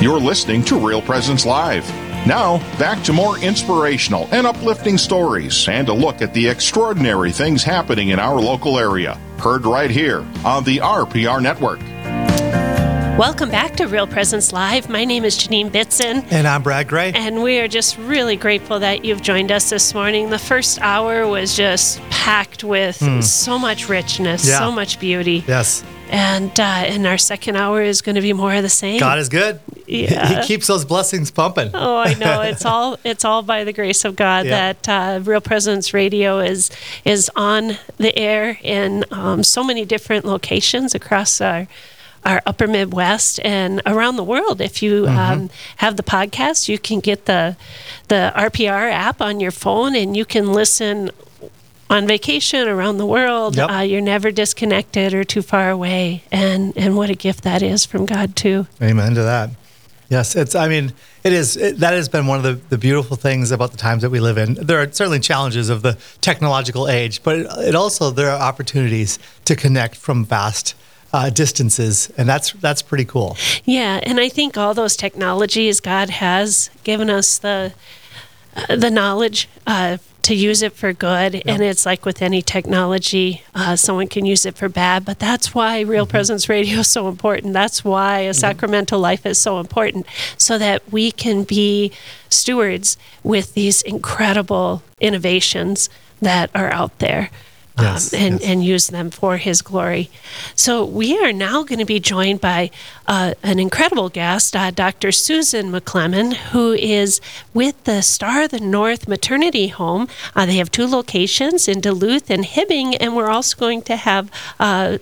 You're listening to Real Presence Live. Now, back to more inspirational and uplifting stories and a look at the extraordinary things happening in our local area. Heard right here on the RPR Network. Welcome back to Real Presence Live. My name is Janine Bitson. And I'm Brad Gray. And we are just really grateful that you've joined us this morning. The first hour was just packed with mm. so much richness, yeah. so much beauty. Yes. And uh, and our second hour is going to be more of the same. God is good. Yeah. He keeps those blessings pumping. Oh, I know. It's all it's all by the grace of God yeah. that uh, Real Presence Radio is is on the air in um, so many different locations across our our upper Midwest and around the world. If you mm-hmm. um, have the podcast, you can get the the RPR app on your phone, and you can listen on vacation around the world. Yep. Uh, you're never disconnected or too far away, and and what a gift that is from God too. Amen to that. Yes, it's. I mean, it is. It, that has been one of the, the beautiful things about the times that we live in. There are certainly challenges of the technological age, but it, it also there are opportunities to connect from vast uh, distances, and that's that's pretty cool. Yeah, and I think all those technologies God has given us the uh, the knowledge uh, to use it for good, yep. and it's like with any technology, uh, someone can use it for bad. But that's why Real mm-hmm. Presence Radio is so important. That's why a mm-hmm. sacramental life is so important, so that we can be stewards with these incredible innovations that are out there yes, um, and, yes. and use them for His glory. So we are now going to be joined by uh, an incredible guest, uh, Dr. Susan McClernon, who is with the Star of the North Maternity Home. Uh, they have two locations in Duluth and Hibbing, and we're also going to have uh,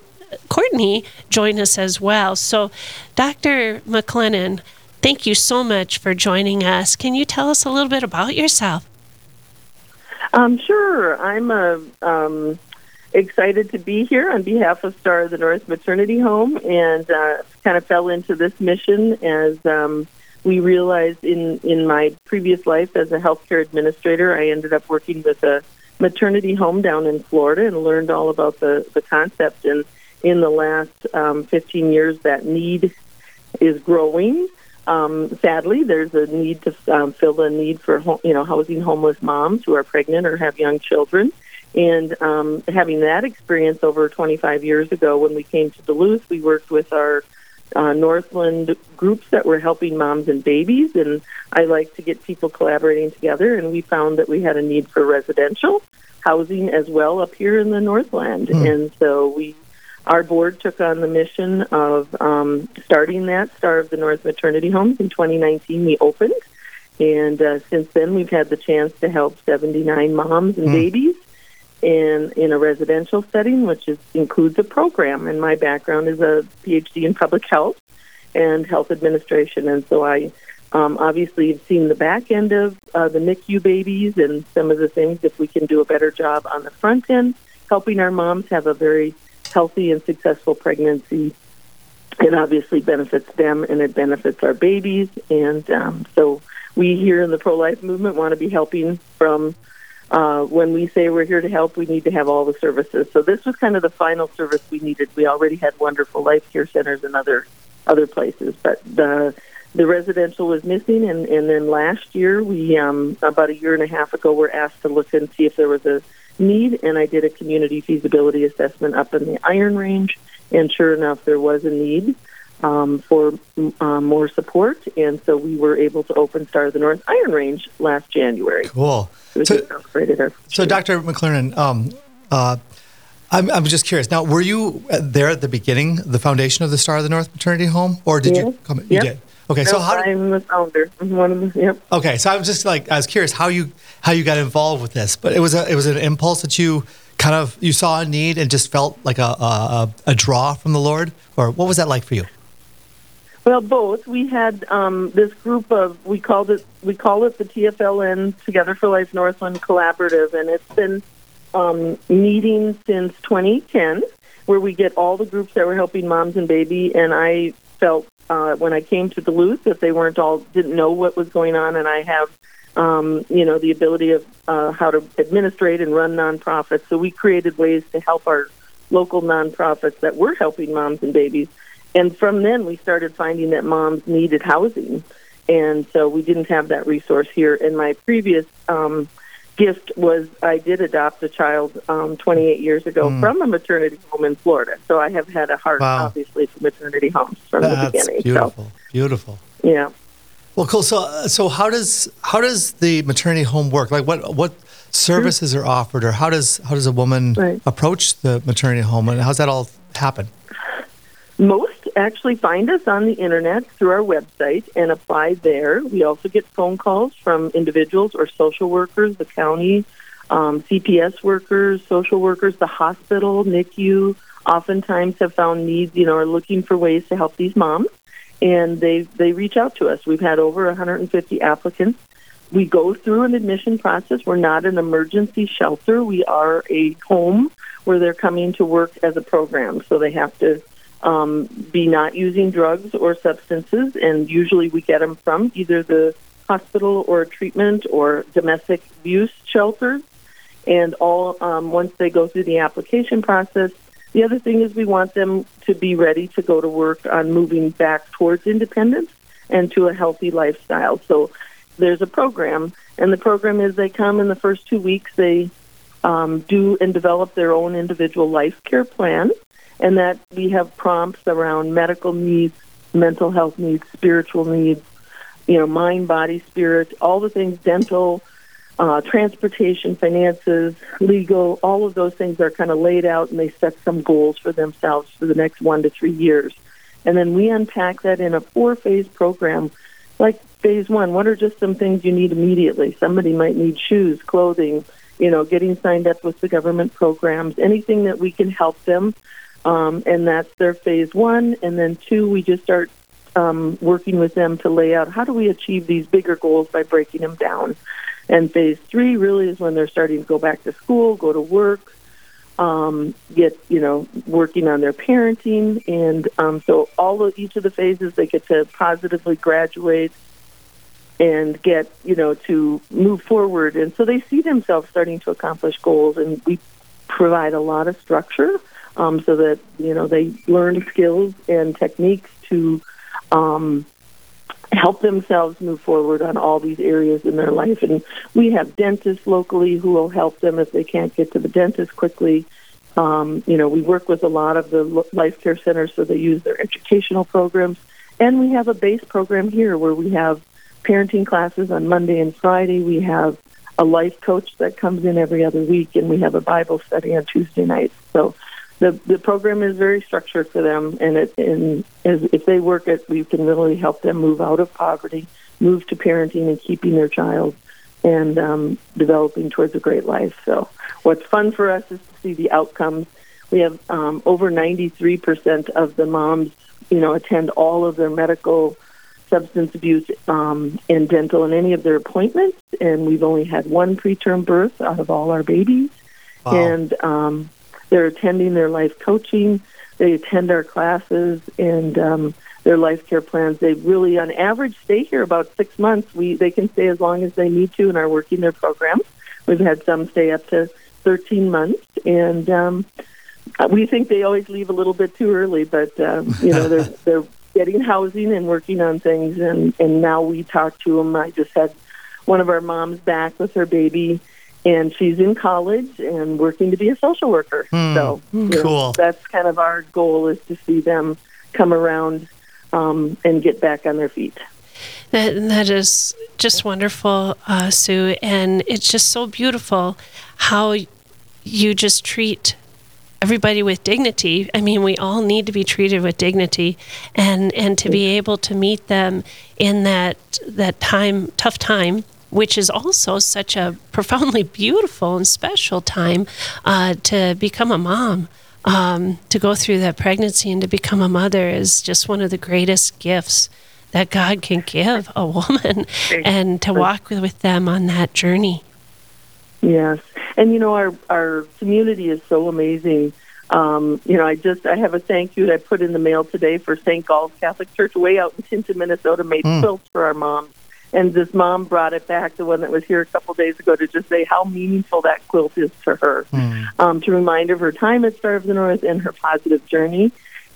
Courtney join us as well. So, Dr. McClernon, thank you so much for joining us. Can you tell us a little bit about yourself? Um, sure. I'm a um, excited to be here on behalf of Star of the North Maternity Home, and uh, kind of fell into this mission as um, we realized in in my previous life as a healthcare administrator, I ended up working with a maternity home down in Florida and learned all about the the concept. And in the last um, 15 years, that need is growing. Um, sadly, there's a need to um, fill a need for you know housing homeless moms who are pregnant or have young children. And um, having that experience over 25 years ago, when we came to Duluth, we worked with our uh, Northland groups that were helping moms and babies. And I like to get people collaborating together. And we found that we had a need for residential housing as well up here in the Northland. Mm. And so we, our board took on the mission of um, starting that Star of the North Maternity Homes in 2019. We opened. And uh, since then, we've had the chance to help 79 moms and mm. babies in in a residential setting, which is, includes a program. And my background is a PhD in public health and health administration, and so I um, obviously have seen the back end of uh, the NICU babies and some of the things. If we can do a better job on the front end, helping our moms have a very healthy and successful pregnancy. It obviously benefits them and it benefits our babies. And um, so we here in the pro life movement want to be helping from uh, when we say we're here to help, we need to have all the services. So this was kind of the final service we needed. We already had wonderful life care centers and other other places, but the the residential was missing. And, and then last year, we um, about a year and a half ago, were asked to look and see if there was a need, and I did a community feasibility assessment up in the Iron Range, and sure enough, there was a need um, for um, more support, and so we were able to open Star of the North Iron Range last January. Cool. So, so, Dr. McClernon, um, uh, I'm, I'm just curious. Now, were you there at the beginning, the foundation of the Star of the North Maternity Home, or did you come? You yep. did. Okay, no, so how? I'm the founder. One of the. Yep. Okay, so I was just like I was curious how you how you got involved with this, but it was a it was an impulse that you kind of you saw a need and just felt like a a, a draw from the Lord, or what was that like for you? Well, both. We had um, this group of we called it we call it the TFLN Together for Life Northland Collaborative, and it's been um, meeting since 2010, where we get all the groups that were helping moms and baby. And I felt uh, when I came to Duluth that they weren't all didn't know what was going on, and I have um, you know the ability of uh, how to administrate and run nonprofits. So we created ways to help our local nonprofits that were helping moms and babies and from then we started finding that moms needed housing, and so we didn't have that resource here. And my previous um, gift was I did adopt a child um, 28 years ago Mm. from a maternity home in Florida. So I have had a heart, Wow. obviously, for maternity homes from the That's beginning. beautiful. Beautiful. Yeah. Well, cool. So, so how does how does the maternity home work? Like, what what services are offered, or how does how does a woman Right. approach the maternity home, and how's that all happen? Most actually find us on the internet through our website and apply there. We also get phone calls from individuals or social workers, the county, um, CPS workers, social workers, the hospital, NICU. Oftentimes have found needs, you know, are looking for ways to help these moms, and they they reach out to us. We've had over 150 applicants. We go through an admission process. We're not an emergency shelter. We are a home where they're coming to work as a program, so they have to um, be not using drugs or substances, and usually we get them from either the hospital or treatment or domestic abuse shelters. And all um, once they go through the application process, the other thing is we want them to be ready to go to work on moving back towards independence and to a healthy lifestyle. So there's a program, and the program is they come in the first two weeks. They um, do and develop their own individual life care plan, and that we have prompts around medical needs, mental health needs, spiritual needs, you know, mind, body, spirit, all the things, dental, uh, transportation, finances, legal, all of those things are kind of laid out, and they set some goals for themselves for the next one to three years. And then we unpack that in a four phase program. Like phase one, what are just some things you need immediately? Somebody might need shoes, clothing, you know, getting signed up with the government programs, anything that we can help them. Um, and that's their phase one. And then two, we just start um, working with them to lay out how do we achieve these bigger goals by breaking them down. And phase three really is when they're starting to go back to school, go to work, um, get you know working on their parenting, and um, so all of each of the phases they get to positively graduate and get you know to move forward, and so they see themselves starting to accomplish goals, and we provide a lot of structure um, so that you know they learn skills and techniques to um, help themselves move forward on all these areas in their life. And we have dentists locally who will help them if they can't get to the dentist quickly. Um, you know, we work with a lot of the life care centers so they use their educational programs. And we have a base program here where we have parenting classes on Monday and Friday. We have a life coach that comes in every other week, and we have a Bible study on Tuesday nights. So the the program is very structured for them, and it and as, if they work it, we can really help them move out of poverty, move to parenting and keeping their child, and um, developing towards a great life. So what's fun for us is to see the outcomes. We have um, over ninety three percent of the moms, you know, attend all of their medical substance abuse um, and dental in any of their appointments, and we've only had one preterm birth out of all our babies, Wow. and um, they're attending their life coaching. They attend our classes and um, their life care plans. They really, on average, stay here about six months. We they can stay as long as they need to and are working their programs. We've had some stay up to 13 months, and um, we think they always leave a little bit too early. But um, you know, they're they're getting housing and working on things, and and now we talk to them. I just had one of our moms back with her baby and she's in college and working to be a social worker. Hmm. So you know, that's kind of our goal is to see them come around um, and get back on their feet. That that is just wonderful, uh, Sue, and it's just so beautiful how you just treat everybody with dignity. I mean, we all need to be treated with dignity, and and to be able to meet them in that that time, tough time. Which is also such a profoundly beautiful and special time uh, to become a mom. Um, to go through that pregnancy and to become a mother is just one of the greatest gifts that God can give a woman and to walk with, with them on that journey. Yes, and you know our our community is so amazing. Um, you know, I just I have a thank you that I put in the mail today for St. Gall's Catholic Church way out in Tintah, Minnesota, made quilts for our moms. And this mom brought it back, the one that was here a couple days ago, to just say how meaningful that quilt is to her, um, to remind her of her time at Star of the North and her positive journey.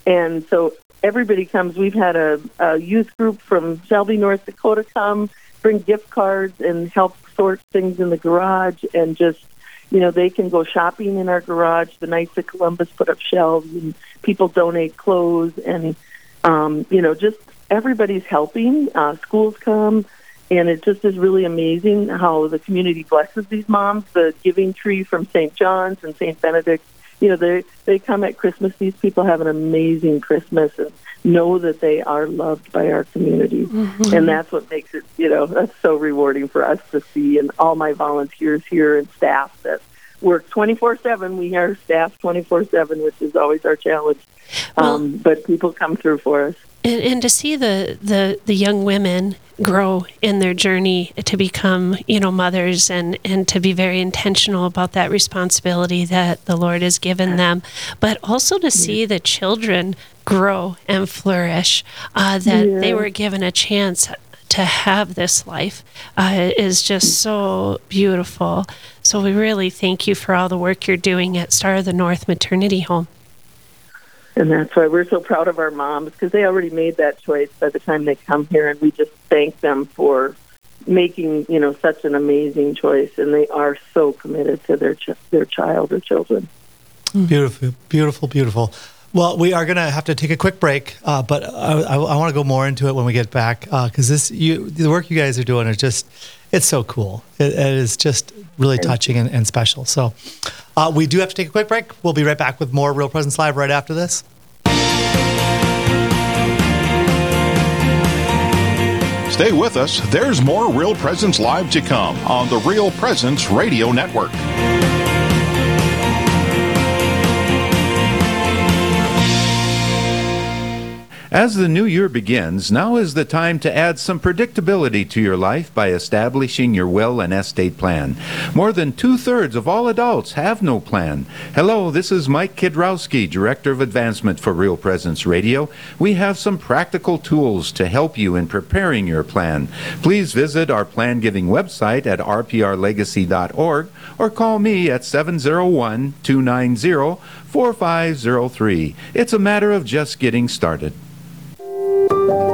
and so everybody comes. We've had a, a youth group from Shelby, North Dakota, come bring gift cards and help sort things in the garage, and just you know they can go shopping in our garage. The Knights of Columbus put up shelves, and people donate clothes, and um, you know just everybody's helping. Uh, schools come and it just is really amazing how the community blesses these moms. The giving tree from St. John's and St. Benedict, you know, they they come at Christmas. These people have an amazing Christmas and know that they are loved by our community, mm-hmm. and that's what makes it, you know, that's so rewarding for us to see. And all my volunteers here and staff that work 24 7. We are staff 24 7, which is always our challenge. Well, um, but people come through for us and, and to see the, the, the young women grow in their journey to become you know mothers and and to be very intentional about that responsibility that the lord has given them but also to see the children grow and flourish uh, that yeah. they were given a chance to have this life uh, is just so beautiful. So we really thank you for all the work you're doing at star of the north maternity home and that's why we're so proud of our moms because they already made that choice by the time they come here, and we just thank them for making you know such an amazing choice, and they are so committed to their ch- their child or children. Beautiful, beautiful, beautiful. Well, we are going to have to take a quick break, uh, but I, I, I want to go more into it when we get back because uh, this you the work you guys are doing is just it's so cool. it, it is just really touching and, and special. So uh, we do have to take a quick break. We'll be right back with more Real Presence Live right after this. Stay with us. There's more Real Presence Live to come on the Real Presence Radio Network. As the new year begins, now is the time to add some predictability to your life by establishing your will and estate plan. More than two thirds of all adults have no plan. Hello, this is Mike Kidrowski, Director of Advancement for Real Presence Radio. We have some practical tools to help you in preparing your plan. Please visit our plan giving website at rprlegacy.org or call me at 701 290 4503. It's a matter of just getting started.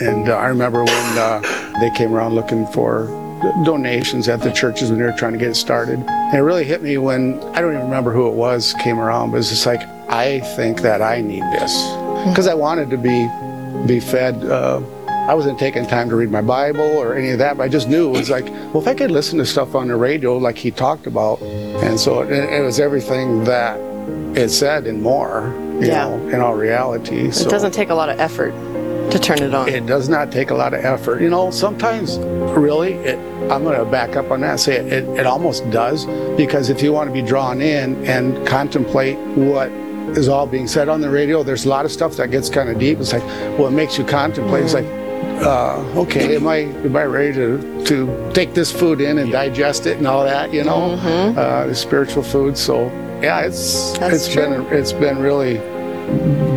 And uh, I remember when uh, they came around looking for donations at the churches when they were trying to get it started. And it really hit me when I don't even remember who it was came around, but it's just like I think that I need this because I wanted to be be fed. Uh, I wasn't taking time to read my Bible or any of that, but I just knew it was like, well, if I could listen to stuff on the radio like he talked about, and so it, it was everything that it said and more, you yeah. know, in all reality. It doesn't take a lot of effort to turn it on. It does not take a lot of effort. You know, sometimes really, it, I'm going to back up on that and say it, it, it almost does because if you want to be drawn in and contemplate what is all being said on the radio, there's a lot of stuff that gets kind of deep. It's like, well, it makes you contemplate. It's like, uh, okay, am I am I ready to to take this food in and digest it and all that? You know, mm-hmm. uh, the spiritual food. So yeah, it's That's it's true. been it's been really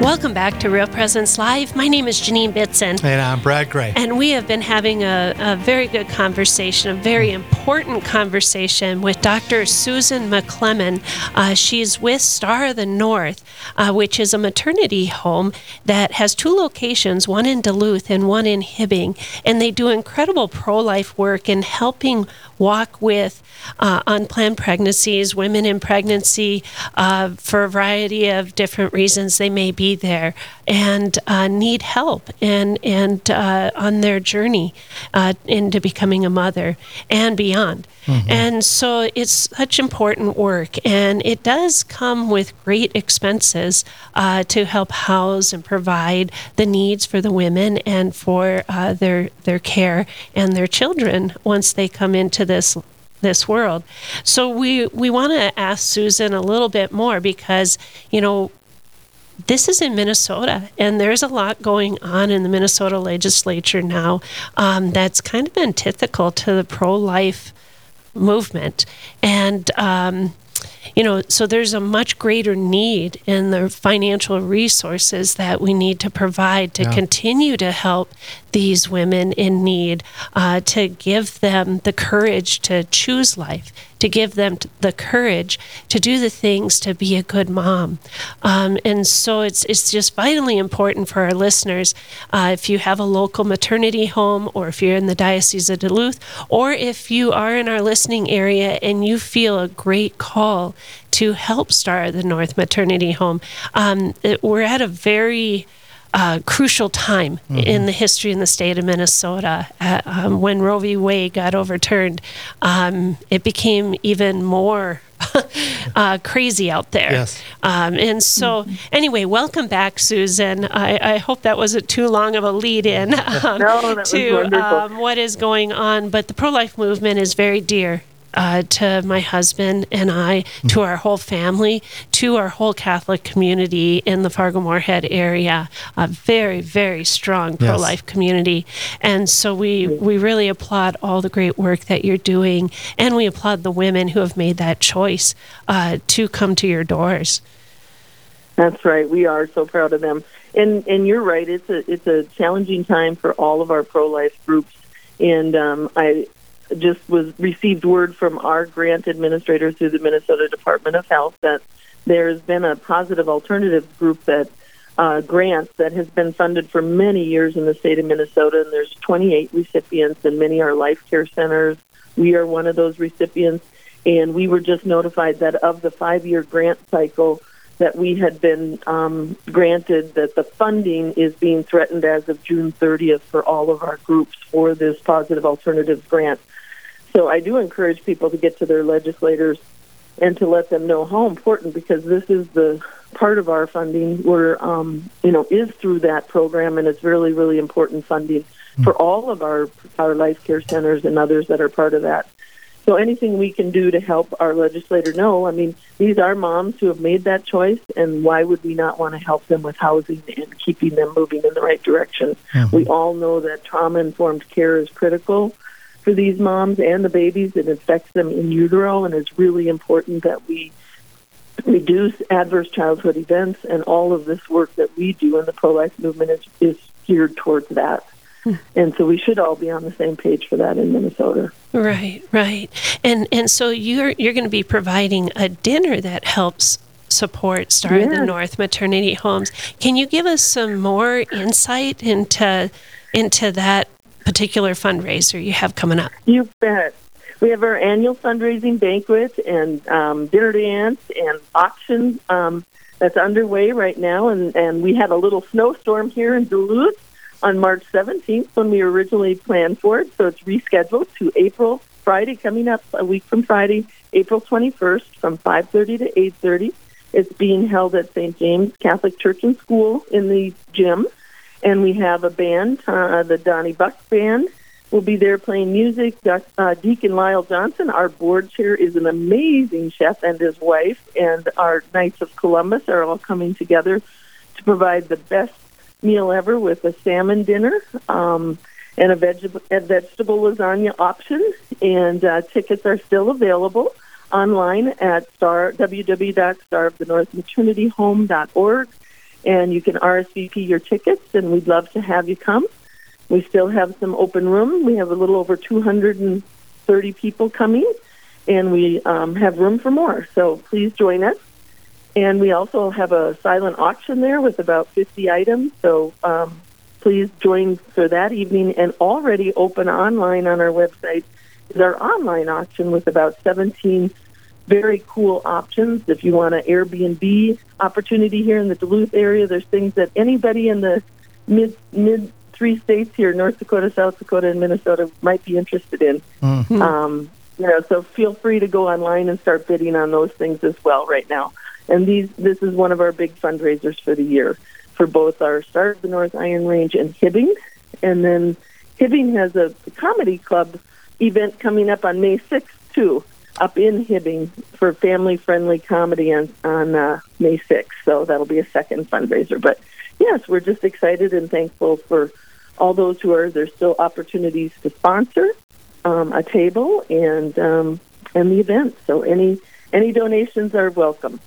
Welcome back to Real Presence Live. My name is Janine Bitson. And I'm Brad Gray. And we have been having a, a very good conversation, a very important conversation with Dr. Susan McClernon. Uh, she's with Star of the North, uh, which is a maternity home that has two locations, one in Duluth and one in Hibbing. And they do incredible pro life work in helping walk with uh, unplanned pregnancies, women in pregnancy uh, for a variety of different reasons they may be be there and uh, need help and and uh, on their journey uh, into becoming a mother and beyond. Mm-hmm. And so it's such important work, and it does come with great expenses uh, to help house and provide the needs for the women and for uh, their their care and their children once they come into this this world. So we we want to ask Susan a little bit more because you know this is in Minnesota, and there's a lot going on in the Minnesota legislature now um, that's kind of antithetical to the pro life movement. And um, you know, so there's a much greater need in the financial resources that we need to provide to yeah. continue to help these women in need, uh, to give them the courage to choose life, to give them the courage to do the things to be a good mom. Um, and so it's it's just vitally important for our listeners. Uh, if you have a local maternity home, or if you're in the Diocese of Duluth, or if you are in our listening area and you feel a great call to help Star of the North Maternity Home, um, it, we're at a very uh, crucial time mm-hmm. in the history in the state of Minnesota. Uh, um, when Roe v. Wade got overturned, um, it became even more uh, crazy out there. Yes. Um, and so, mm-hmm. anyway, welcome back, Susan. I, I, hope that wasn't too long of a lead in um, no, to um, what is going on. But the pro life movement is very dear uh, to my husband and I, mm-hmm. to our whole family, to our whole Catholic community in the Fargo Moorhead area. A very, very strong pro life yes. community. And so we, we really applaud all the great work that you're doing, and we applaud the women who have made that choice uh, to come to your doors. That's right. We are so proud of them. And and you're right. It's a it's a challenging time for all of our pro life groups. And um, I just was received word from our grant administrator through the Minnesota Department of Health that there's been a positive alternative group that uh, grants that has been funded for many years in the state of Minnesota, and there's 28 recipients, and many are life care centers. We are one of those recipients, and we were just notified that of the five-year grant cycle that we had been um, granted, that the funding is being threatened as of June 30th for all of our groups for this positive alternatives grant. So I do encourage people to get to their legislators and to let them know how important because this is the part of our funding where um, you know is through that program and it's really really important funding mm. for all of our our life care centers and others that are part of that. So anything we can do to help our legislator know, I mean, these are moms who have made that choice, and why would we not want to help them with housing and keeping them moving in the right direction? Mm-hmm. We all know that trauma informed care is critical for these moms and the babies. It affects them in utero, and it's really important that we reduce adverse childhood events. And all of this work that we do in the pro life movement is, is geared towards that. Hmm. And so we should all be on the same page for that in Minnesota. Right, right. And and so you're you're going to be providing a dinner that helps support Star yes. the North maternity homes. Can you give us some more insight into into that particular fundraiser you have coming up? You bet. We have our annual fundraising banquet and um, dinner dance and auction um, that's underway right now. And, and we had a little snowstorm here in Duluth on March 17th when we originally planned for it. So it's rescheduled to April, Friday, coming up a week from Friday, April 21st from 5.30 to 8.30. It's being held at St. James Catholic Church and School in the gym and we have a band, uh, the Donnie Buck Band, will be there playing music. Uh, Deacon Lyle Johnson, our board chair, is an amazing chef, and his wife, and our Knights of Columbus are all coming together to provide the best meal ever with a salmon dinner um, and a, veg- a vegetable lasagna option. And uh, tickets are still available online at star www.starofthenorthmaternityhome.org and you can RSVP your tickets, and we'd love to have you come. We still have some open room. We have a little over 230 people coming, and we um, have room for more. So please join us. And we also have a silent auction there with about 50 items. So um, please join for that evening. And already open online on our website is our online auction with about 17 very cool options. If you want an Airbnb opportunity here in the Duluth area, there's things that anybody in the mid mid three states here, North Dakota, South Dakota, and Minnesota, might be interested in. Mm-hmm. Um, you know, so feel free to go online and start bidding on those things as well right now. And these, this is one of our big fundraisers for the year for both our Star of the North Iron Range and Hibbing. And then Hibbing has a comedy club event coming up on May 6th too, up in Hibbing for family-friendly comedy on on uh, May 6th. So that'll be a second fundraiser. But yes, we're just excited and thankful for all those who are. There's still opportunities to sponsor um, a table and um, and the event. So any any donations are welcome.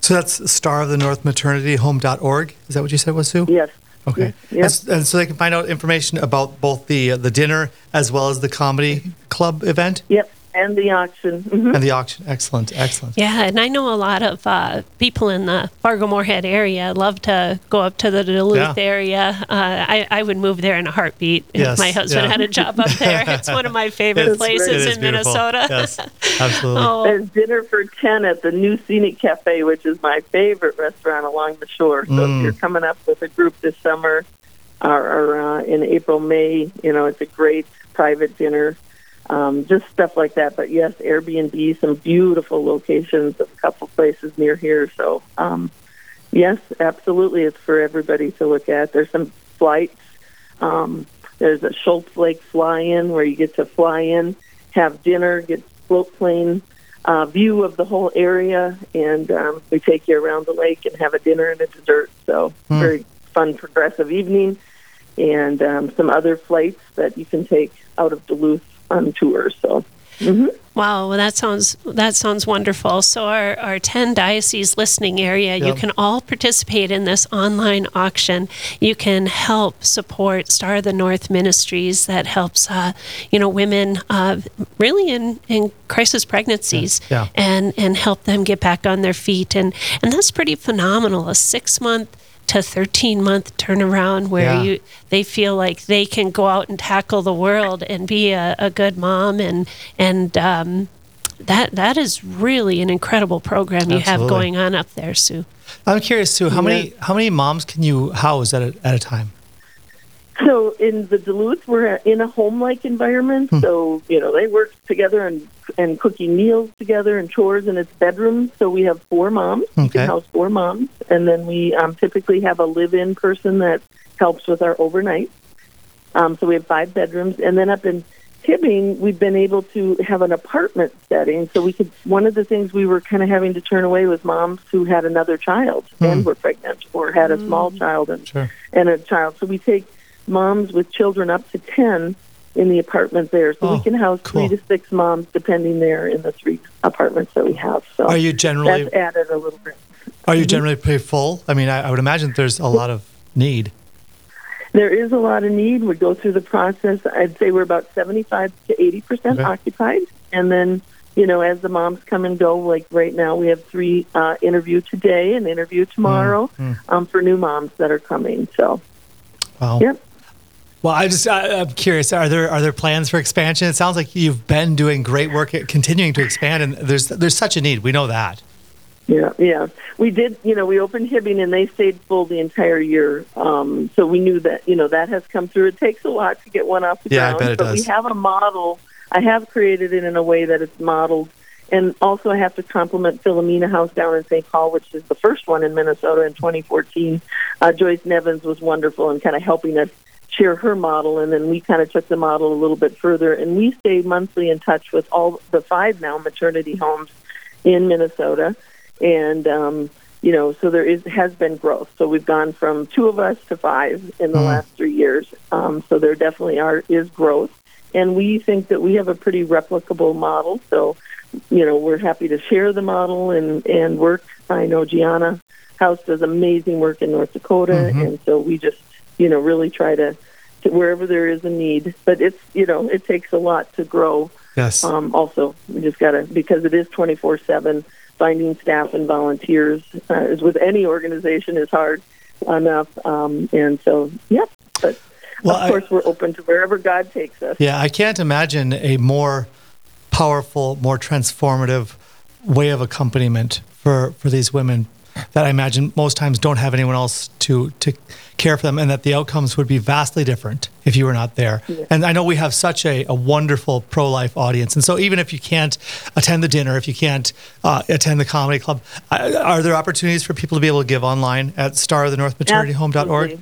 So that's Star of the North Maternity Home.org. Is that what you said was Sue? Yes. Okay. Yes. And, and so they can find out information about both the uh, the dinner as well as the comedy club event Yep. And the auction. hmm and the auction. Excellent. Excellent. Yeah, and I know a lot of uh, people in the Fargo Moorhead area love to go up to the Duluth Yeah. area. Uh, I, I would move there in a heartbeat if Yes, my husband yeah. had a job up there. It's one of my favorite It's- places in beautiful. Minnesota. Yes, absolutely. oh, There's dinner for 10 at the New Scenic Cafe, which is my favorite restaurant along the shore. So Mm. if you're coming up with a group this summer or, or uh, in April, May, you know, it's a great private dinner. Um, just stuff like that. But yes, Airbnb, some beautiful locations, a couple places near here. So, um, yes, absolutely, it's for everybody to look at. There's some flights. Um, there's a Schultz Lake fly-in where you get to fly in, have dinner, get float plane uh, view of the whole area, and um, we take you around the lake and have a dinner and a dessert. So very fun, progressive evening, and um, some other flights that you can take out of Duluth on tours. So. hmm Wow, well, that sounds that sounds wonderful. So our, our ten diocese listening area, you can all participate in this online auction. You can help support Star of the North Ministries that helps uh, you know women uh, really in, in crisis pregnancies Yeah. and and help them get back on their feet and and that's pretty phenomenal. A six month to 13 month turnaround where Yeah. you they feel like they can go out and tackle the world and be a, a good mom and and um, that that is really an incredible program you have going on up there, Sue. I'm curious, Sue. How many how many moms can you house at a, at a time? So in the Duluth, we're in a home-like environment. Hmm. So you know they work together and and cooking meals together and chores in its bedroom. So we have four moms. We Okay. can house four moms, and then we um, typically have a live-in person that helps with our overnight. Um, so we have five bedrooms, and then up in Hibbing, we've been able to have an apartment setting. So we could. One of the things we were kind of having to turn away was moms who had another child and were pregnant or had a small child and Sure. and a child. So we take moms with children up to 10 in the apartment there. So Oh, we can house cool. three to six moms depending there in the three apartments that we have. So Are you generally that's added a little bit. are you Mm-hmm. generally pretty full? I mean, I, I would imagine there's a lot of need. There is a lot of need. We go through the process. I'd say we're about 75 to 80 percent Okay. occupied. And then, you know, as the moms come and go, like right now, we have three uh, interview today and interview tomorrow um, for new moms that are coming. So, Wow. yep. Well, I'm just I, I'm curious. Are there are there plans for expansion? It sounds like you've been doing great work at continuing to expand, and there's there's such a need. We know that. Yeah, yeah. We did, you know, we opened Hibbing and they stayed full the entire year. Um, so we knew that, you know, that has come through. It takes a lot to get one off the Yeah, I ground. bet it but does. we have a model. I have created it in a way that it's modeled. And also I have to compliment Philomena House down in St. Paul, which is the first one in Minnesota in 2014. Uh, Joyce Nevins was wonderful in kind of helping us share her model. And then we kind of took the model a little bit further. And we stay monthly in touch with all the five now maternity homes in Minnesota and um, you know, so there is has been growth. So we've gone from two of us to five in the Mm. last three years. Um, so there definitely are is growth, and we think that we have a pretty replicable model. So, you know, we're happy to share the model and and work. I know Gianna House does amazing work in North Dakota, Mhm. and so we just you know really try to. to Wherever there is a need, but it's you know it takes a lot to grow Yes. um, also, we just got to because it is twenty four seven. Finding staff and volunteers, uh, as with any organization, is hard enough. Um, and so, yep. But Well, of I- course, we're open to wherever God takes us. Yeah, I can't imagine a more powerful, more transformative way of accompaniment for, for these women that I imagine most times don't have anyone else to to care for them, and that the outcomes would be vastly different if you were not there. Yeah. And I know we have such a, a wonderful pro life audience, and so even if you can't attend the dinner, if you can't uh, attend the comedy club, uh, are there opportunities for people to be able to give online at starofthenorthmaternityhome.org?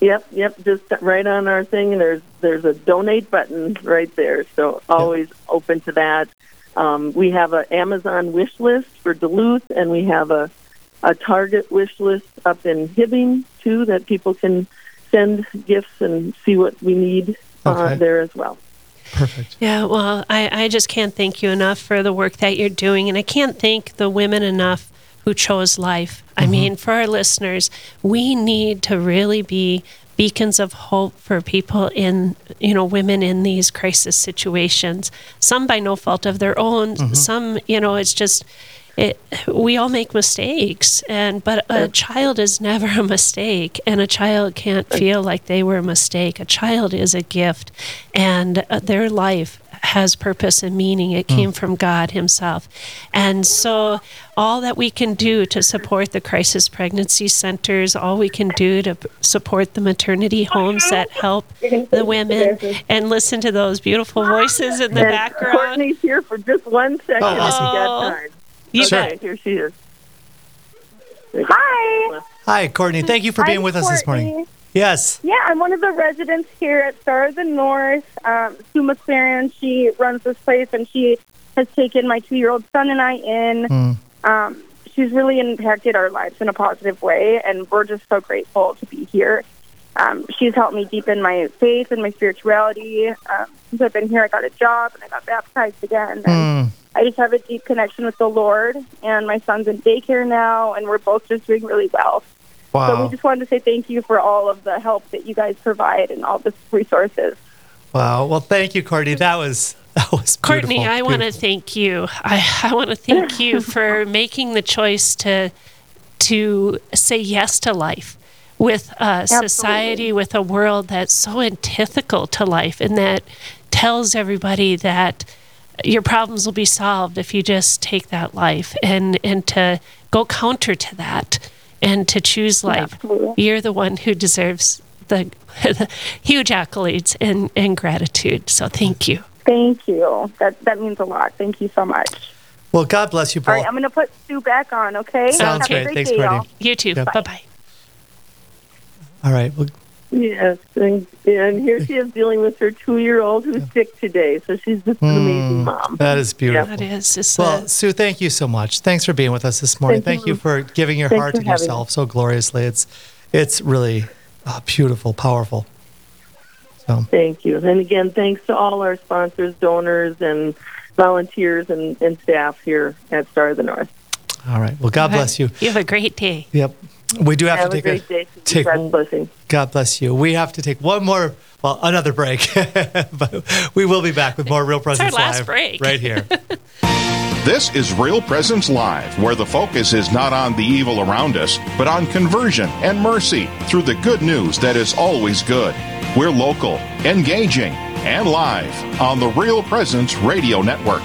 Yep, yep. Just right on our thing, there's there's a donate button right there. So always yep. open to that. Um, we have an Amazon wish list for Duluth, and we have a a Target wish list up in Hibbing too that people can send gifts and see what we need uh, there as well. Perfect. Yeah, well, I, I just can't thank you enough for the work that you're doing, and I can't thank the women enough who chose life. Mm-hmm. I mean, for our listeners, we need to really be beacons of hope for people in you know women in these crisis situations some by no fault of their own mm-hmm. some you know it's just it, we all make mistakes and but a child is never a mistake and a child can't feel like they were a mistake. A child is a gift and uh, their life has purpose and meaning. It came mm. from god himself. And so all that we can do to support the crisis pregnancy centers all we can do to support the maternity homes that help the women and listen to those beautiful voices in the and background. Courtney's here for just one second oh, awesome. You sure. Okay, here she is. Hi. Hi, Courtney. Thank you for being Hi, with Courtney. us this morning. Yes. Yeah, I'm one of the residents here at Star of the North. Um, Sue McClernon, she runs this place, and she has taken my two-year-old son and I in. Mm. Um, she's really impacted our lives in a positive way, and we're just so grateful to be here. Um, she's helped me deepen my faith and my spirituality. Um, since I've been here, I got a job and I got baptized again. And mm. I just have a deep connection with the Lord, and my son's in daycare now, and we're both just doing really well. Wow. So we just wanted to say thank you for all of the help that you guys provide and all the resources. Wow. Well, thank you, Courtney. That was that was Courtney. I want to thank you. I, I want to thank you for making the choice to to say yes to life with uh, a society, with a world that's so antithetical to life, and that tells everybody that your problems will be solved if you just take that life and and to go counter to that and to choose life. Absolutely. You're the one who deserves the, the huge accolades and, and gratitude. So thank you. Thank you. That that means a lot. Thank you so much. Well, God bless you, Paul. All right, I'm going to put Sue back on, okay? Sounds Have great. great Thanks, day, You too. Bye bye. All right. Well, Yes, and, and here she is dealing with her two-year-old who's sick today. So she's just an amazing hmm, mom. That is beautiful. That is. It's well, a, Sue, thank you so much. Thanks for being with us this morning. Thank, thank you. you. for giving your Thanks heart to yourself me. so gloriously. It's it's really uh, beautiful, powerful. So Thank you. And again, thanks to all our sponsors, donors, and volunteers and, and staff here at Star of the North. all right. Well, God bless you. you have a great day. Yep. We do have, Have to a take a, day. take God's blessing. God bless you. We have to take one more, well, another break, but we will be back with more Real Presence our last Live break. right here. This is Real Presence Live, where the focus is not on the evil around us, but on conversion and mercy through the good news that is always good. We're local, engaging, and live on the Real Presence Radio Network.